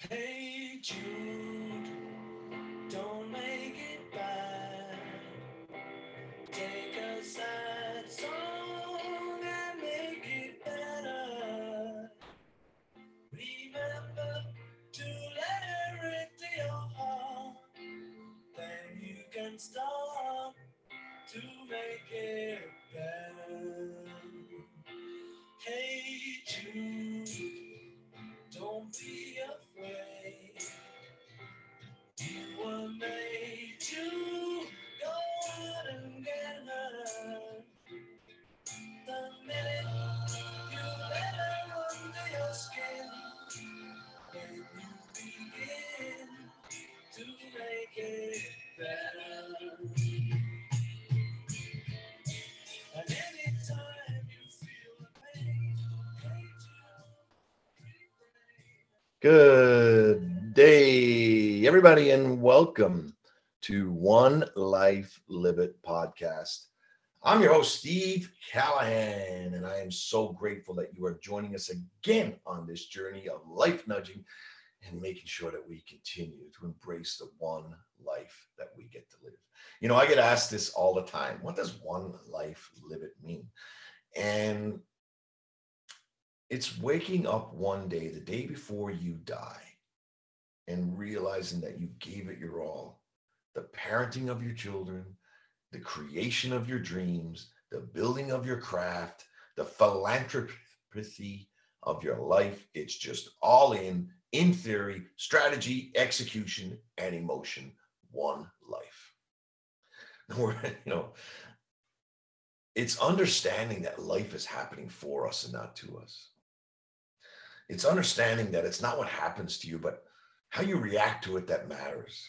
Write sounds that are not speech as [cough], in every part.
Hey Jude, don't make it bad. Take a sad song and make it better. Remember to let her into your heart. Then you can start to make it better. Good day, everybody, and welcome to One Life Live It podcast. I'm your host, Steve Callahan, and I am so grateful that you are joining us again on this journey of life nudging and making sure that we continue to embrace the one life that we get to live. You know, I get asked this all the time what does one life live it mean? And it's waking up one day, the day before you die, and realizing that you gave it your all. The parenting of your children, the creation of your dreams, the building of your craft, the philanthropy of your life. It's just all in, in theory, strategy, execution, and emotion. One life. [laughs] You know, it's understanding that life is happening for us and not to us. It's understanding that it's not what happens to you, but how you react to it that matters.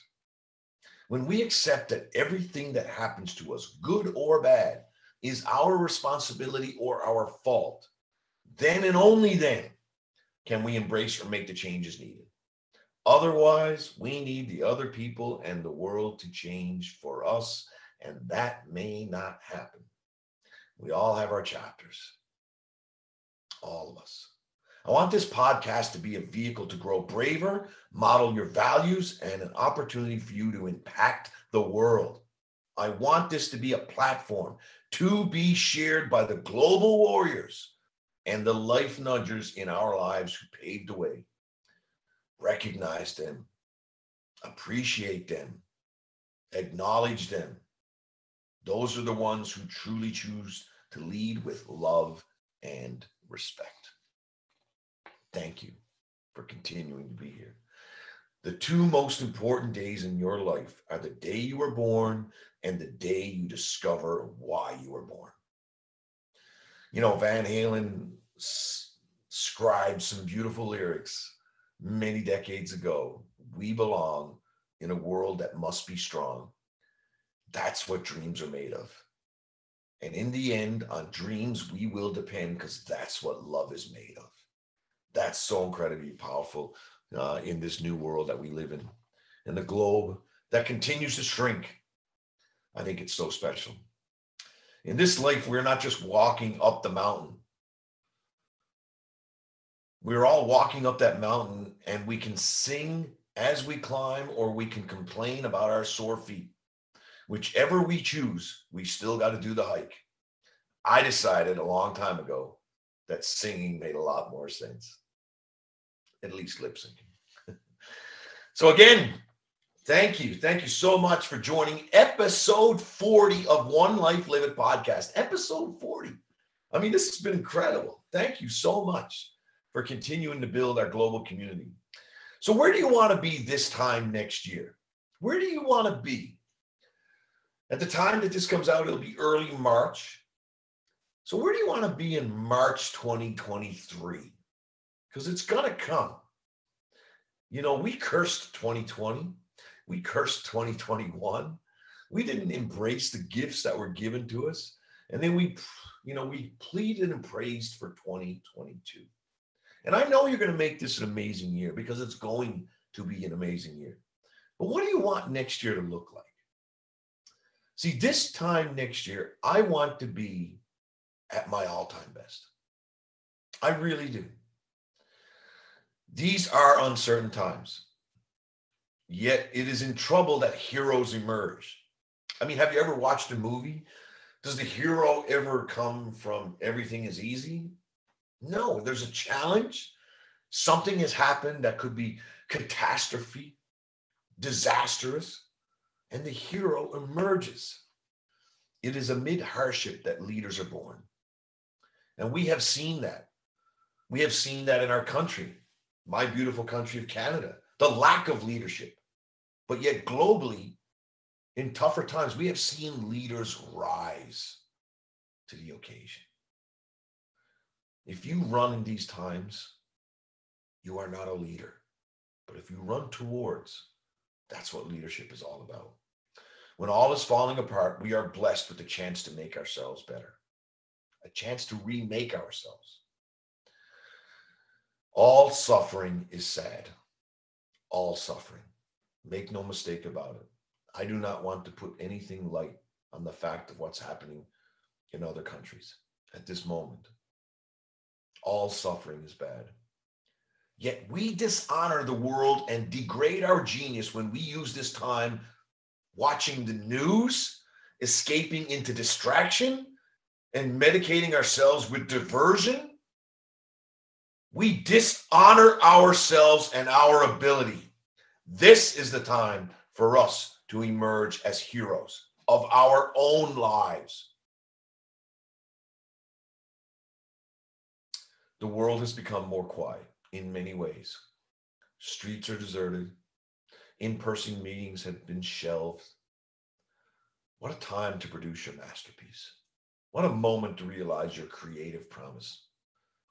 When we accept that everything that happens to us, good or bad, is our responsibility or our fault, then and only then can we embrace or make the changes needed. Otherwise, we need the other people and the world to change for us, and that may not happen. We all have our chapters, all of us. I want this podcast to be a vehicle to grow braver, model your values, and an opportunity for you to impact the world. I want this to be a platform to be shared by the global warriors and the life nudgers in our lives who paved the way. Recognize them, appreciate them, acknowledge them. Those are the ones who truly choose to lead with love and respect. Thank you for continuing to be here. The two most important days in your life are the day you were born and the day you discover why you were born. You know, Van Halen s- scribed some beautiful lyrics many decades ago. We belong in a world that must be strong. That's what dreams are made of. And in the end, on dreams, we will depend because that's what love is made of that's so incredibly powerful uh, in this new world that we live in. In the globe that continues to shrink i think it's so special. In this life we're not just walking up the mountain. We're all walking up that mountain and we can sing as we climb or we can complain about our sore feet. Whichever we choose we still got to do the hike. I decided a long time ago that singing made a lot more sense, at least lip syncing. [laughs] so, again, thank you. Thank you so much for joining episode 40 of One Life Live It podcast. Episode 40. I mean, this has been incredible. Thank you so much for continuing to build our global community. So, where do you want to be this time next year? Where do you want to be? At the time that this comes out, it'll be early March. So where do you want to be in March 2023? Because it's gonna come. You know, we cursed 2020, we cursed 2021. We didn't embrace the gifts that were given to us. And then we, you know, we pleaded and praised for 2022. And I know you're going to make this an amazing year because it's going to be an amazing year. But what do you want next year to look like? See, this time next year, I want to be at my all time best. I really do. These are uncertain times. Yet it is in trouble that heroes emerge. I mean, have you ever watched a movie? Does the hero ever come from everything is easy? No, there's a challenge. Something has happened that could be catastrophe, disastrous, and the hero emerges. It is amid hardship that leaders are born. And we have seen that. We have seen that in our country, my beautiful country of Canada, the lack of leadership. But yet, globally, in tougher times, we have seen leaders rise to the occasion. If you run in these times, you are not a leader. But if you run towards, that's what leadership is all about. When all is falling apart, we are blessed with the chance to make ourselves better, a chance to remake ourselves. All suffering is sad. All suffering. Make no mistake about it. I do not want to put anything light on the fact of what's happening in other countries at this moment. All suffering is bad. Yet we dishonor the world and degrade our genius when we use this time watching the news, escaping into distraction, and medicating ourselves with diversion. We dishonor ourselves and our ability. This is the time for us to emerge as heroes of our own lives. The world has become more quiet in many ways. Streets are deserted. In person meetings have been shelved. What a time to produce your masterpiece. What a moment to realize your creative promise.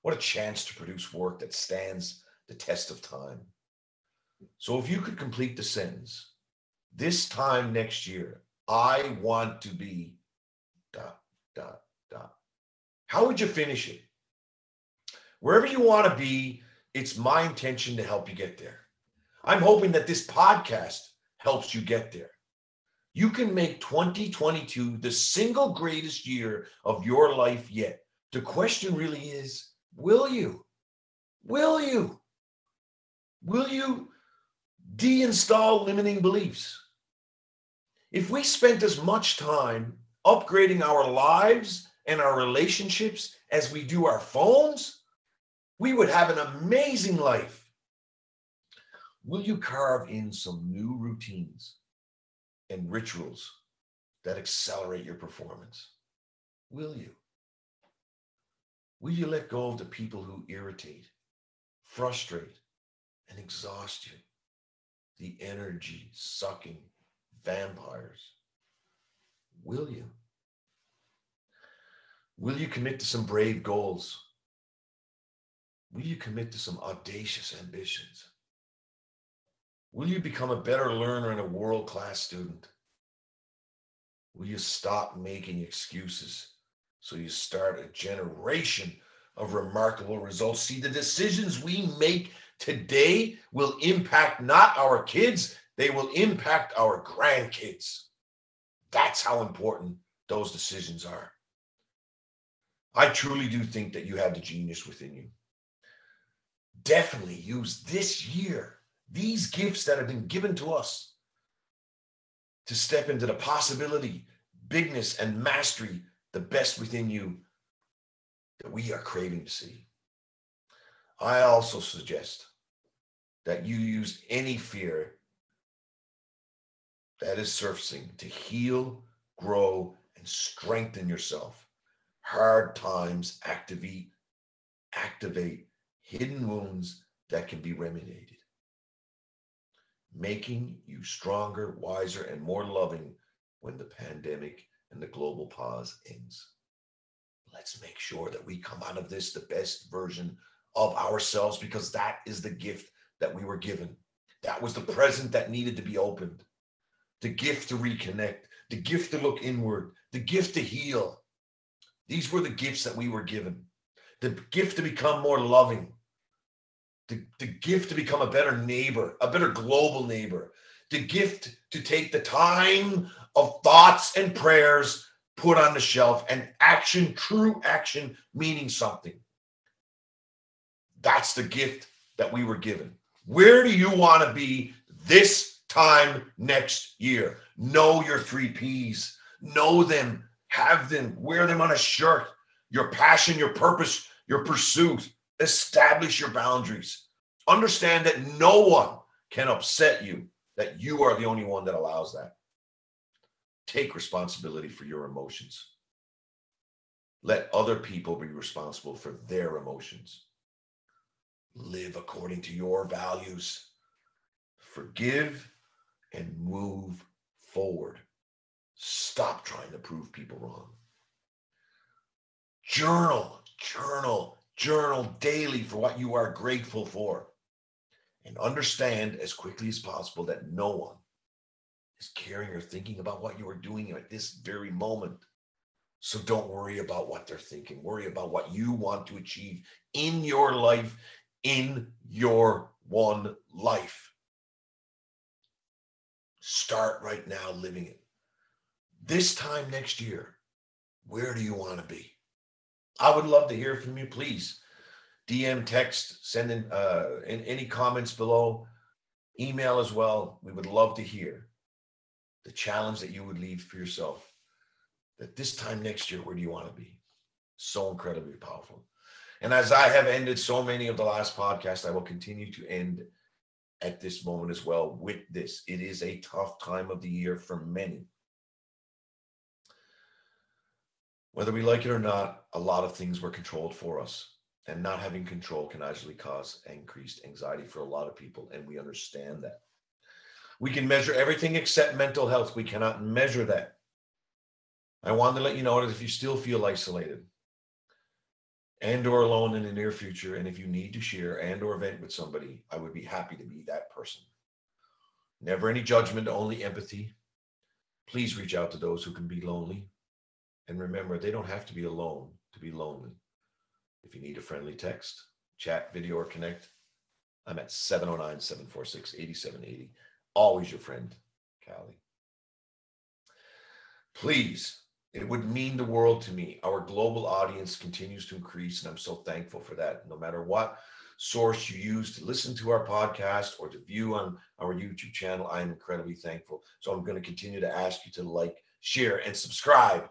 What a chance to produce work that stands the test of time. So, if you could complete the sentence, this time next year, I want to be dot, dot, dot. How would you finish it? Wherever you want to be, it's my intention to help you get there. I'm hoping that this podcast helps you get there. You can make 2022 the single greatest year of your life yet. The question really is will you? Will you? Will you deinstall limiting beliefs? If we spent as much time upgrading our lives and our relationships as we do our phones, we would have an amazing life. Will you carve in some new routines and rituals that accelerate your performance? Will you? Will you let go of the people who irritate, frustrate, and exhaust you? The energy sucking vampires? Will you? Will you commit to some brave goals? Will you commit to some audacious ambitions? Will you become a better learner and a world class student? Will you stop making excuses so you start a generation of remarkable results? See, the decisions we make today will impact not our kids, they will impact our grandkids. That's how important those decisions are. I truly do think that you have the genius within you. Definitely use this year these gifts that have been given to us to step into the possibility, bigness, and mastery, the best within you that we are craving to see. I also suggest that you use any fear that is surfacing to heal, grow, and strengthen yourself. Hard times activate, activate hidden wounds that can be remedied making you stronger, wiser, and more loving when the pandemic and the global pause ends. Let's make sure that we come out of this the best version of ourselves because that is the gift that we were given. That was the present that needed to be opened. The gift to reconnect, the gift to look inward, the gift to heal. These were the gifts that we were given. The gift to become more loving, the, the gift to become a better neighbor, a better global neighbor, the gift to take the time of thoughts and prayers put on the shelf and action, true action, meaning something. That's the gift that we were given. Where do you want to be this time next year? Know your three P's, know them, have them, wear them on a shirt. Your passion, your purpose, your pursuit. Establish your boundaries. Understand that no one can upset you, that you are the only one that allows that. Take responsibility for your emotions. Let other people be responsible for their emotions. Live according to your values. Forgive and move forward. Stop trying to prove people wrong. Journal, journal, journal daily for what you are grateful for. And understand as quickly as possible that no one is caring or thinking about what you are doing at this very moment. So don't worry about what they're thinking. Worry about what you want to achieve in your life, in your one life. Start right now living it. This time next year, where do you want to be? I would love to hear from you. Please DM, text, send in, uh, in any comments below, email as well. We would love to hear the challenge that you would leave for yourself. That this time next year, where do you want to be? So incredibly powerful. And as I have ended so many of the last podcasts, I will continue to end at this moment as well with this. It is a tough time of the year for many. Whether we like it or not, a lot of things were controlled for us. And not having control can actually cause increased anxiety for a lot of people. And we understand that. We can measure everything except mental health. We cannot measure that. I wanted to let you know that if you still feel isolated and or alone in the near future, and if you need to share and or vent with somebody, I would be happy to be that person. Never any judgment, only empathy. Please reach out to those who can be lonely. And remember, they don't have to be alone to be lonely. If you need a friendly text, chat, video, or connect, I'm at 709 746 8780. Always your friend, Callie. Please, it would mean the world to me. Our global audience continues to increase, and I'm so thankful for that. No matter what source you use to listen to our podcast or to view on our YouTube channel, I'm incredibly thankful. So I'm going to continue to ask you to like, share, and subscribe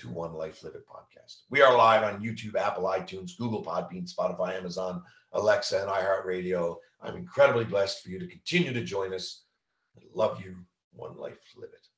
to One Life Live It podcast. We are live on YouTube, Apple, iTunes, Google Podbean, Spotify, Amazon, Alexa, and iHeartRadio. I'm incredibly blessed for you to continue to join us. I love you. One Life Live It.